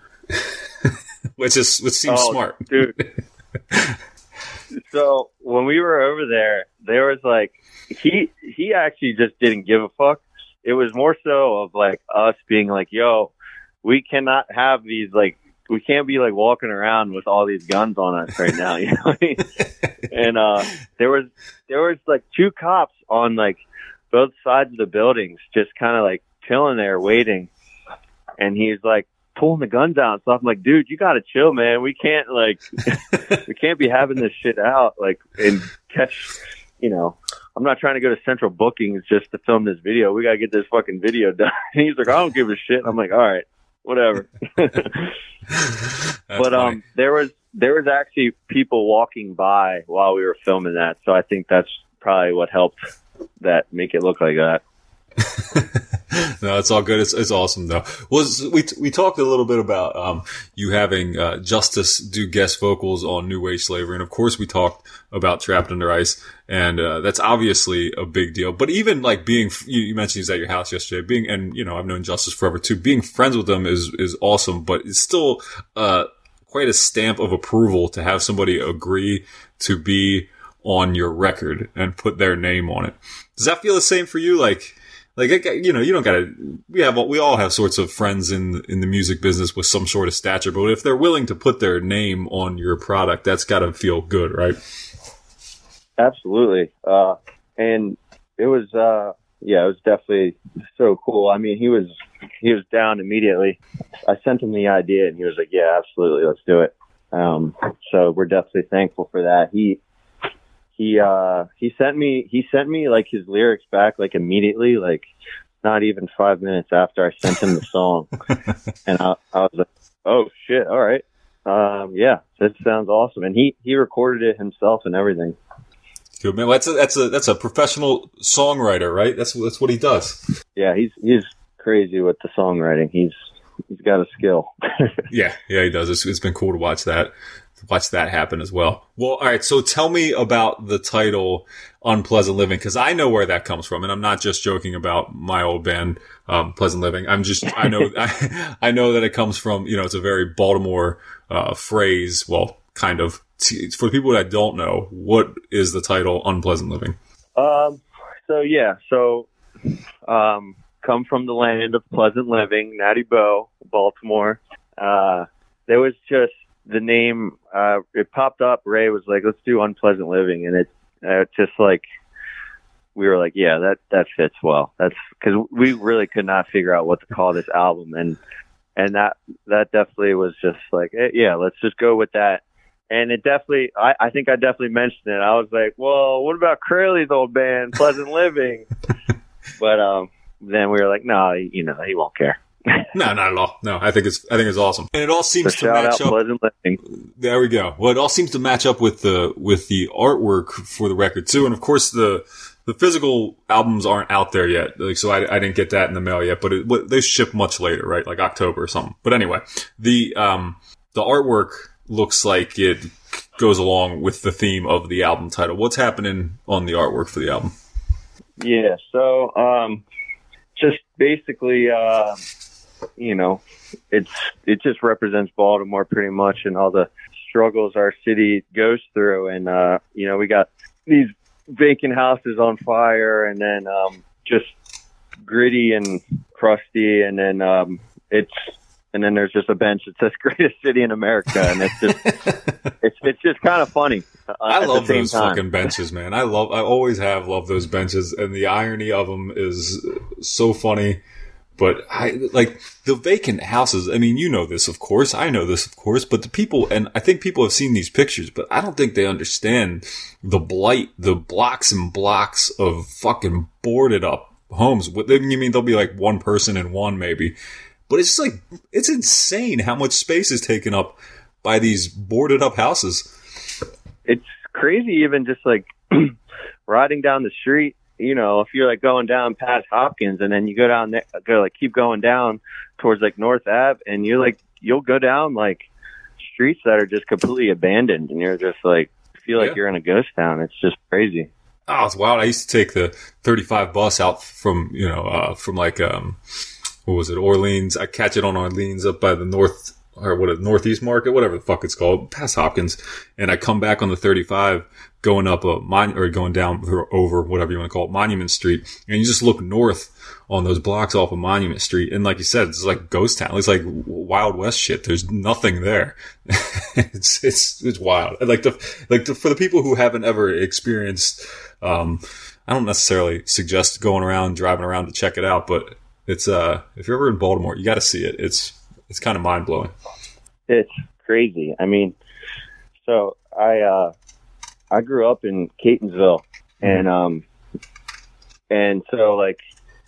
(laughs) which is which seems Oh, smart. dude. (laughs) so when we were over there, there was like he he actually just didn't give a fuck. It was more so of like us being like, "Yo, we cannot have these like we can't be like walking around with all these guns on us right now, you know. What I mean? (laughs) and uh, there was there was like two cops on like both sides of the buildings, just kind of like chilling there waiting. And he's like pulling the guns out. So I'm like, dude, you gotta chill, man. We can't like (laughs) we can't be having this shit out like and catch. You know, I'm not trying to go to central bookings just to film this video. We gotta get this fucking video (laughs) done. And he's like, I don't give a shit. I'm like, all right, whatever. (laughs) but um, there was there was actually people walking by while we were filming that, so I think that's probably what helped that make it look like that. (laughs) no, it's all good. It's, it's awesome though. Was we we talked a little bit about um, you having uh, Justice do guest vocals on New Age Slavery, and of course we talked about Trapped Under Ice, and uh, that's obviously a big deal. But even like being, you, you mentioned he's at your house yesterday, being, and you know I've known Justice forever too. Being friends with him is is awesome, but it's still uh, quite a stamp of approval to have somebody agree to be on your record and put their name on it. Does that feel the same for you? Like like you know you don't gotta we have we all have sorts of friends in in the music business with some sort of stature but if they're willing to put their name on your product that's gotta feel good right absolutely. Uh and it was uh yeah it was definitely so cool. I mean he was he was down immediately. I sent him the idea and he was like yeah absolutely let's do it. Um so we're definitely thankful for that. He he uh he sent me he sent me like his lyrics back like immediately like not even five minutes after i sent him the song. (laughs) And I, I was like oh shit all right. Um yeah that sounds awesome. And he he recorded it himself and everything Man. Well, that's a that's a that's a professional songwriter, right? That's that's what he does. Yeah, he's he's crazy with the songwriting. He's he's got a skill. (laughs) yeah, yeah, he does. It's, it's been cool to watch that watch that happen as well. Well, all right. So tell me about the title Unpleasant Living because I know where that comes from, and I'm not just joking about my old band, um, Pleasant Living. I'm just I know (laughs) I, I, know that it comes from you know it's a very Baltimore uh, phrase. Well, kind of. For people that don't know, what is the title Unpleasant Living? Um. So yeah. So um, come from the land of pleasant living, Natty Boh, Baltimore. Uh, there was just the name uh, it popped up. Ray was like, "Let's do unpleasant living," and it uh, just like we were like, "Yeah, that that fits well." That's because we really could not figure out what to call this album, and and that that definitely was just like, eh, "Yeah, let's just go with that." And it definitely, I, I think I definitely mentioned it. I was like, "Well, what about Crowley's old band, Pleasant Living?" (laughs) but um, then we were like, "No, you know, he won't care." (laughs) no, not at all. No, I think it's I think it's awesome, and it all seems to match up. There we go. Well, it all seems to match up with the with the artwork for the record too, and of course the the physical albums aren't out there yet. Like, so I, I didn't get that in the mail yet, but it, they ship much later, right? Like October or something. But anyway, the um the artwork looks like it goes along with the theme of the album title. What's happening on the artwork for the album? Yeah, so um, just basically. Uh, you know, it's it just represents Baltimore pretty much and all the struggles our city goes through. And uh, you know, we got these vacant houses on fire, and then um, just gritty and crusty, and then um, it's and then there's just a bench that says (laughs) "Greatest City in America," and it's just (laughs) it's it's just kind of funny. Uh, I love those time. fucking benches, man. I love I always have loved those benches, and the irony of them is so funny. But I like the vacant houses. I mean, you know this, of course. I know this, of course. But the people, and I think people have seen these pictures, but I don't think they understand the blight, the blocks and blocks of fucking boarded up homes. What you mean? There'll be like one person in one, maybe. But it's just like it's insane how much space is taken up by these boarded up houses. It's crazy, even just like (clears throat) riding down the street you know, if you're like going down past Hopkins and then you go down there, go like keep going down towards like North Ave, and you're like you'll go down like streets that are just completely abandoned, and you're just like feel like yeah. you're in a ghost town. It's just crazy. Oh, it's wild. I used to take the 35 bus out from you know uh, from like um what was it Orleans? I catch it on Orleans up by the North or what a Northeast Market, whatever the fuck it's called, past Hopkins, and I come back on the 35 going up a mon- or going down over whatever you want to call it, Monument Street, and you just look north on those blocks off of Monument Street, and like you said, it's like ghost town. It's like Wild West shit. There's nothing there. (laughs) it's it's it's wild. Like the like the, for the people who haven't ever experienced, um, I don't necessarily suggest going around driving around to check it out, but it's uh if you're ever in Baltimore, you got to see it. It's it's kind of mind blowing. It's crazy. I mean, so I uh I grew up in Catonsville, and um, and so like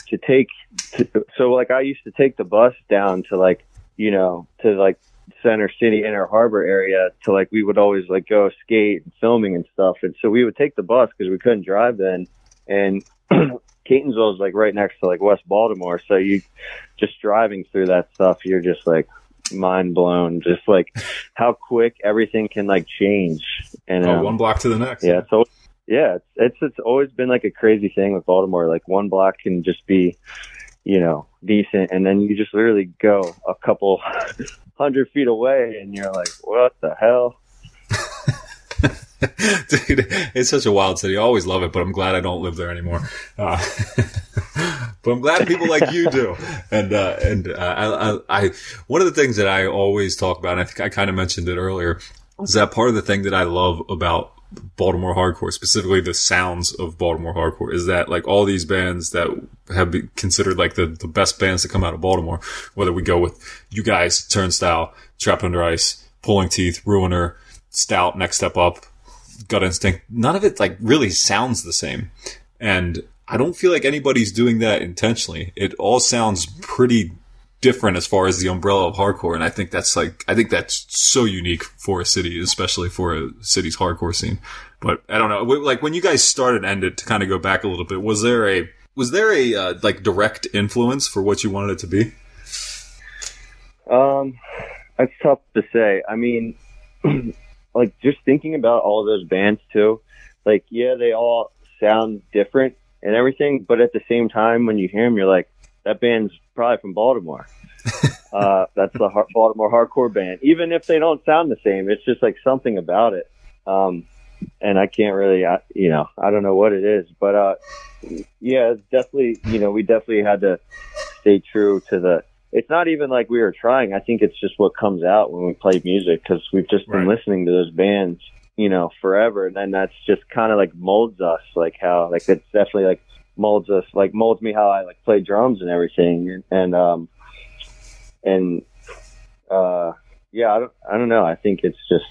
to take, to, so like I used to take the bus down to like you know to like Center City Inner Harbor area to like we would always like go skate and filming and stuff, and so we would take the bus because we couldn't drive then, and (clears throat) Catonsville is like right next to like West Baltimore, so you just driving through that stuff, you're just like mind blown, just like how quick everything can like change. And Oh, um, one block to the next. yeah, so yeah, it's, it's it's always been like a crazy thing with Baltimore. Like one block can just be, you know, decent, and then you just literally go a couple (laughs) hundred feet away, and you're like, what the hell? (laughs) Dude, it's such a wild city. I always love it, but I'm glad I don't live there anymore. Uh, (laughs) but I'm glad people like you do. And uh, and uh, I, I, one of the things that I always talk about, and I think I kind of mentioned it earlier, is that part of the thing that I love about Baltimore hardcore, specifically the sounds of Baltimore hardcore, is that like all these bands that have been considered like the, the best bands to come out of Baltimore, whether we go with you guys, Turnstile, Trapped Under Ice, Pulling Teeth, Ruiner, Stout, Next Step Up, Gut Instinct, none of it like really sounds the same. And I don't feel like anybody's doing that intentionally. It all sounds pretty different as far as the umbrella of hardcore. And I think that's like, I think that's so unique for a city, especially for a city's hardcore scene. But I don't know, like when you guys started and ended to kind of go back a little bit, was there a, was there a uh, like direct influence for what you wanted it to be? Um, that's tough to say. I mean, (clears throat) like just thinking about all those bands too, like yeah, they all sound different and everything, but at the same time, when you hear them, you're like, that band's probably from Baltimore. (laughs) uh, that's the Baltimore hardcore band. Even if they don't sound the same, it's just like something about it. Um, and I can't really, I, you know, I don't know what it is, but uh, yeah, it's definitely, you know, we definitely had to stay true to the. It's not even like we were trying. I think it's just what comes out when we play music because we've just been Right. listening to those bands, you know, forever. And then that's just kind of like molds us, like how, like it's definitely like molds us, like molds me how I like play drums and everything. And, um, and, uh, yeah, I don't, I don't know. I think it's just,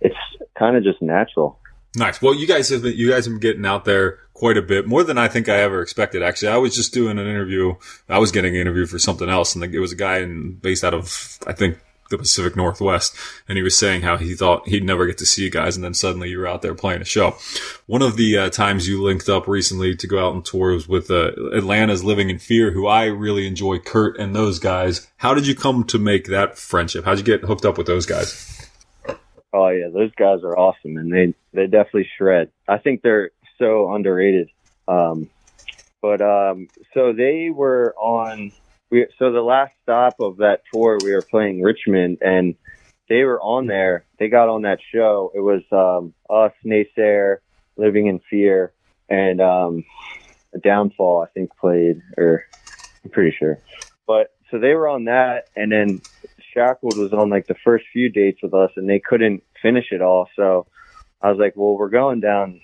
it's kind of just natural. Nice. Well, you guys have been, you guys have been getting out there quite a bit more than I think I ever expected. Actually, I was just doing an interview. I was getting an interview for something else, and it was a guy in, based out of I think the Pacific Northwest, and he was saying how he thought he'd never get to see you guys, and then suddenly you were out there playing a show. One of the uh, times you linked up recently to go out on tours with uh, Atlanta's Living in Fear, who I really enjoy, Kurt and those guys. How did you come to make that friendship? How'd you get hooked up with those guys? Oh yeah, those guys are awesome, and they they definitely shred. I think they're so underrated. Um, but um, so they were on. We so the last stop of that tour, we were playing Richmond, and they were on there. They got on that show. It was um, us, Naysayer, Living in Fear, and um, a Downfall. I think played, or I'm pretty sure. But so they were on that, and then Shackled was on like the first few dates with us, and they couldn't finish it all. So I was like, well, we're going down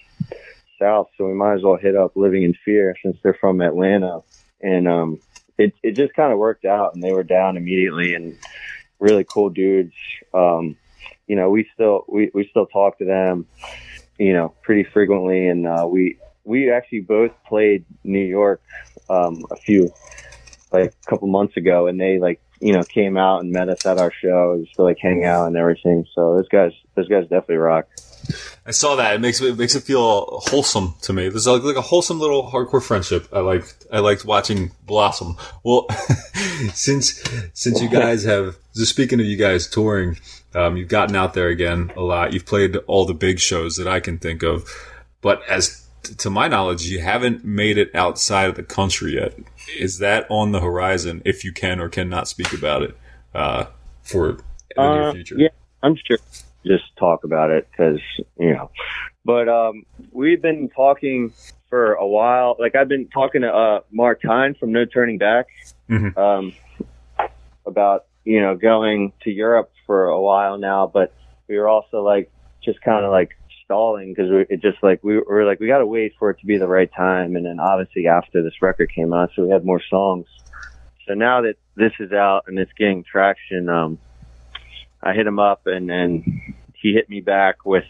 south, so we might as well hit up Living in Fear since they're from Atlanta. And um, it it just kind of worked out, and they were down immediately, and really cool dudes. Um, you know, we still we we still talk to them, you know, pretty frequently, and uh, we we actually both played New York um, a few like a couple months ago, and they like you know came out and met us at our show just to like hang out and everything. So those guys those guys definitely rock. I saw that. It makes it makes it feel wholesome to me. There's like, like a wholesome little hardcore friendship. I liked I liked watching blossom. Well, (laughs) since since you guys have just speaking of you guys touring, um, you've gotten out there again a lot. You've played all the big shows that I can think of, but as to my knowledge, you haven't made it outside of the country yet. Is that on the horizon? If you can or cannot speak about it, uh, for in the near Uh, future? Yeah, I'm sure. Just talk about it because you know. But um, we've been talking for a while. Like I've been talking to uh, Mark Tyne from No Turning Back Mhm. um, about you know going to Europe for a while now. But we were also like just kind of like stalling because we it just like we were like we got to wait for it to be the right time. And then obviously after this record came out, so we had more songs. So now that this is out and it's getting traction, um, I hit him up and then he hit me back with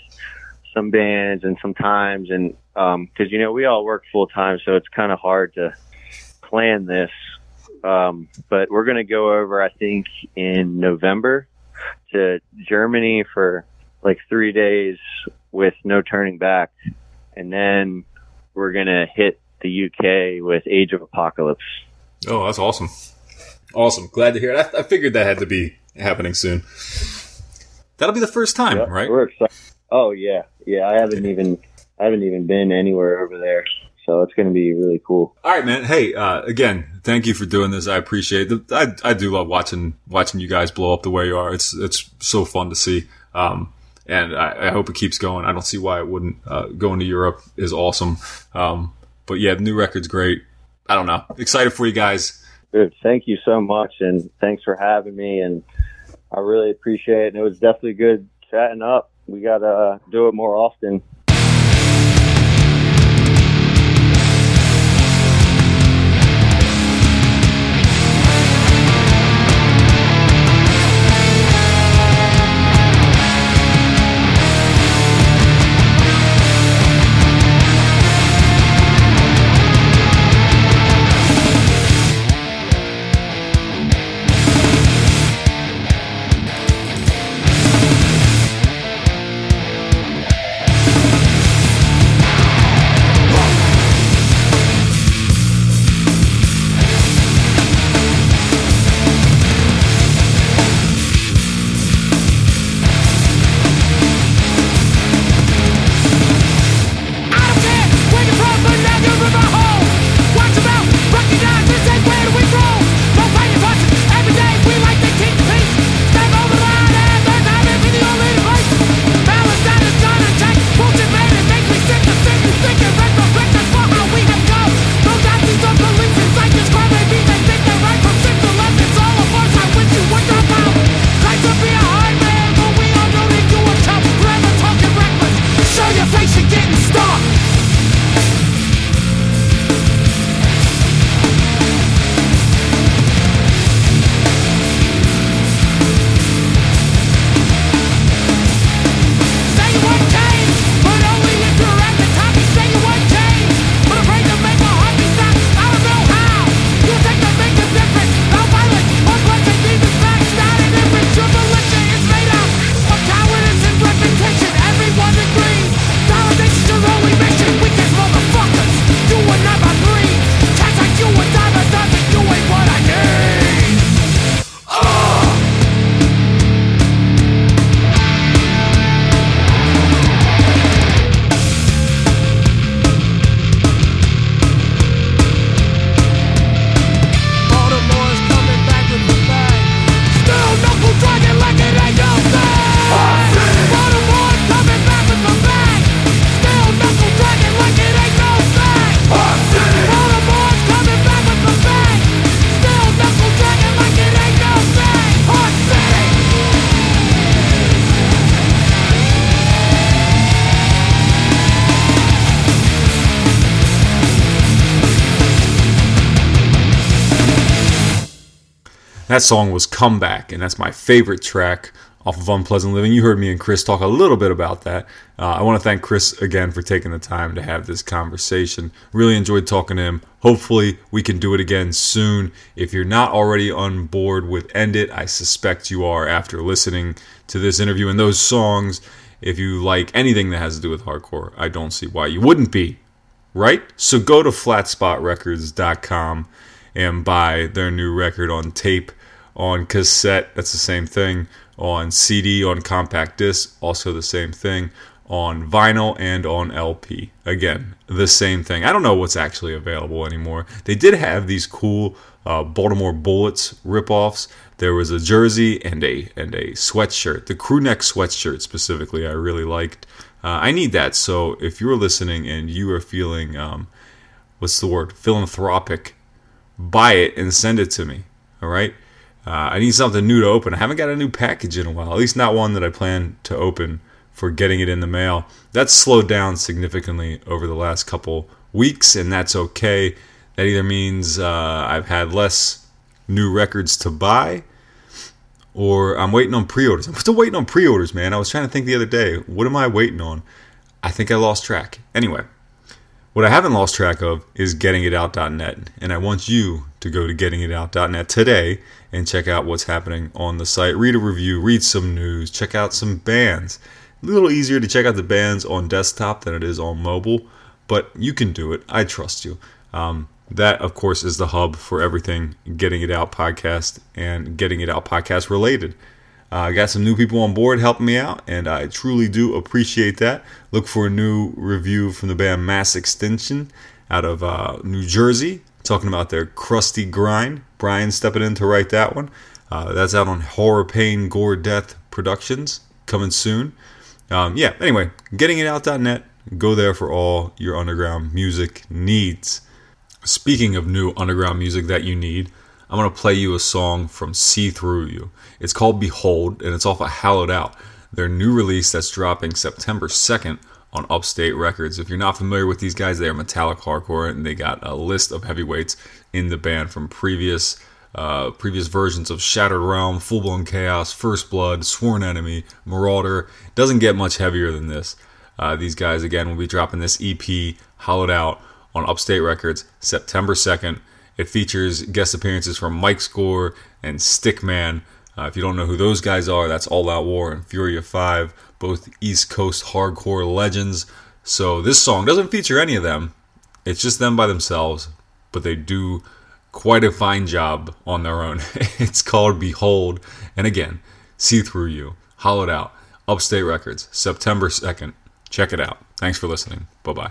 some bands and some times and um 'cause you know we all work full time so it's kind of hard to plan this um but we're going to go over I think in November to Germany for like 3 days with no turning back and then we're going to hit the UK with Age of Apocalypse Oh, that's awesome. Awesome. Glad to hear it. I, I figured that had to be happening soon. That'll be the first time, Yep, right? We're excited. Oh yeah, yeah. I haven't even I haven't even been anywhere over there, so it's going to be really cool. All right, man. Hey, uh, again, thank you for doing this. I appreciate it. I, I do love watching watching you guys blow up the way you are. It's it's so fun to see. Um, and I, I hope it keeps going. I don't see why it wouldn't. Uh, going to Europe is awesome. Um, but yeah, the new record's great. I don't know. Excited for you guys. Dude, thank you so much, and thanks for having me. And I really appreciate it. And it was definitely good chatting up. We got to uh, do it more often. That song was Comeback, and that's my favorite track off of Unpleasant Living. You heard me and Chris talk a little bit about that. Uh, I want to thank Chris again for taking the time to have this conversation. Really enjoyed talking to him. Hopefully, we can do it again soon. If you're not already on board with End It, I suspect you are after listening to this interview and those songs. If you like anything that has to do with hardcore, I don't see why you wouldn't be right? So go to flatspotrecords.com and buy their new record on tape, on cassette, that's the same thing, on CD, on compact disc, also the same thing, on vinyl and on LP. Again, the same thing. I don't know what's actually available anymore. They did have these cool uh, Baltimore Bullets ripoffs. There was a jersey and a and a sweatshirt. The crew neck sweatshirt specifically, I really liked. Uh, I need that. So if you're listening and you are feeling, um, what's the word, philanthropic, buy it and send it to me. All right. Uh, I need something new to open. I haven't got a new package in a while. At least not one that I plan to open for getting it in the mail. That's slowed down significantly over the last couple weeks, and that's okay. That either means uh, I've had less new records to buy, or I'm waiting on pre-orders. I'm still waiting on pre-orders, man. I was trying to think the other day, what am I waiting on? I think I lost track. Anyway, what I haven't lost track of is gettingitout.net, and I want you to go to gettingitout.net today and check out what's happening on the site. Read a review, read some news, check out some bands a little easier to check out the bands on desktop than it is on mobile, but you can do it. I trust you. Um, that, of course, is the hub for everything Getting It Out podcast and Getting It Out podcast related. Uh, I got some new people on board helping me out, and I truly do appreciate that. Look for a new review from the band Mass Extinction out of uh, New Jersey, talking about their crusty grind. Brian stepping in to write that one. Uh, that's out on Horror, Pain, Gore, Death Productions, coming soon. Um, yeah, anyway, gettingitout.net. Go there for all your underground music needs. Speaking of new underground music that you need, I'm going to play you a song from See Through You. It's called Behold, and it's off of Hollowed Out, their new release that's dropping September 2nd on Upstate Records. If you're not familiar with these guys, they are metallic hardcore, and they got a list of heavyweights in the band from previous uh, previous versions of Shattered Realm, Full Blown Chaos, First Blood, Sworn Enemy, Marauder. Doesn't get much heavier than this. Uh, these guys, again, will be dropping this EP, Hollowed Out, on Upstate Records September 2nd. It features guest appearances from Mike Score and Stickman. Uh, if you don't know who those guys are, that's All Out War and Fury of Five, both East Coast hardcore legends. So this song doesn't feature any of them. It's just them by themselves, but they do quite a fine job on their own. (laughs) it's called Behold, and again, See Through You, Hollowed Out, Upstate Records, September 2nd. Check it out. Thanks for listening. Bye bye.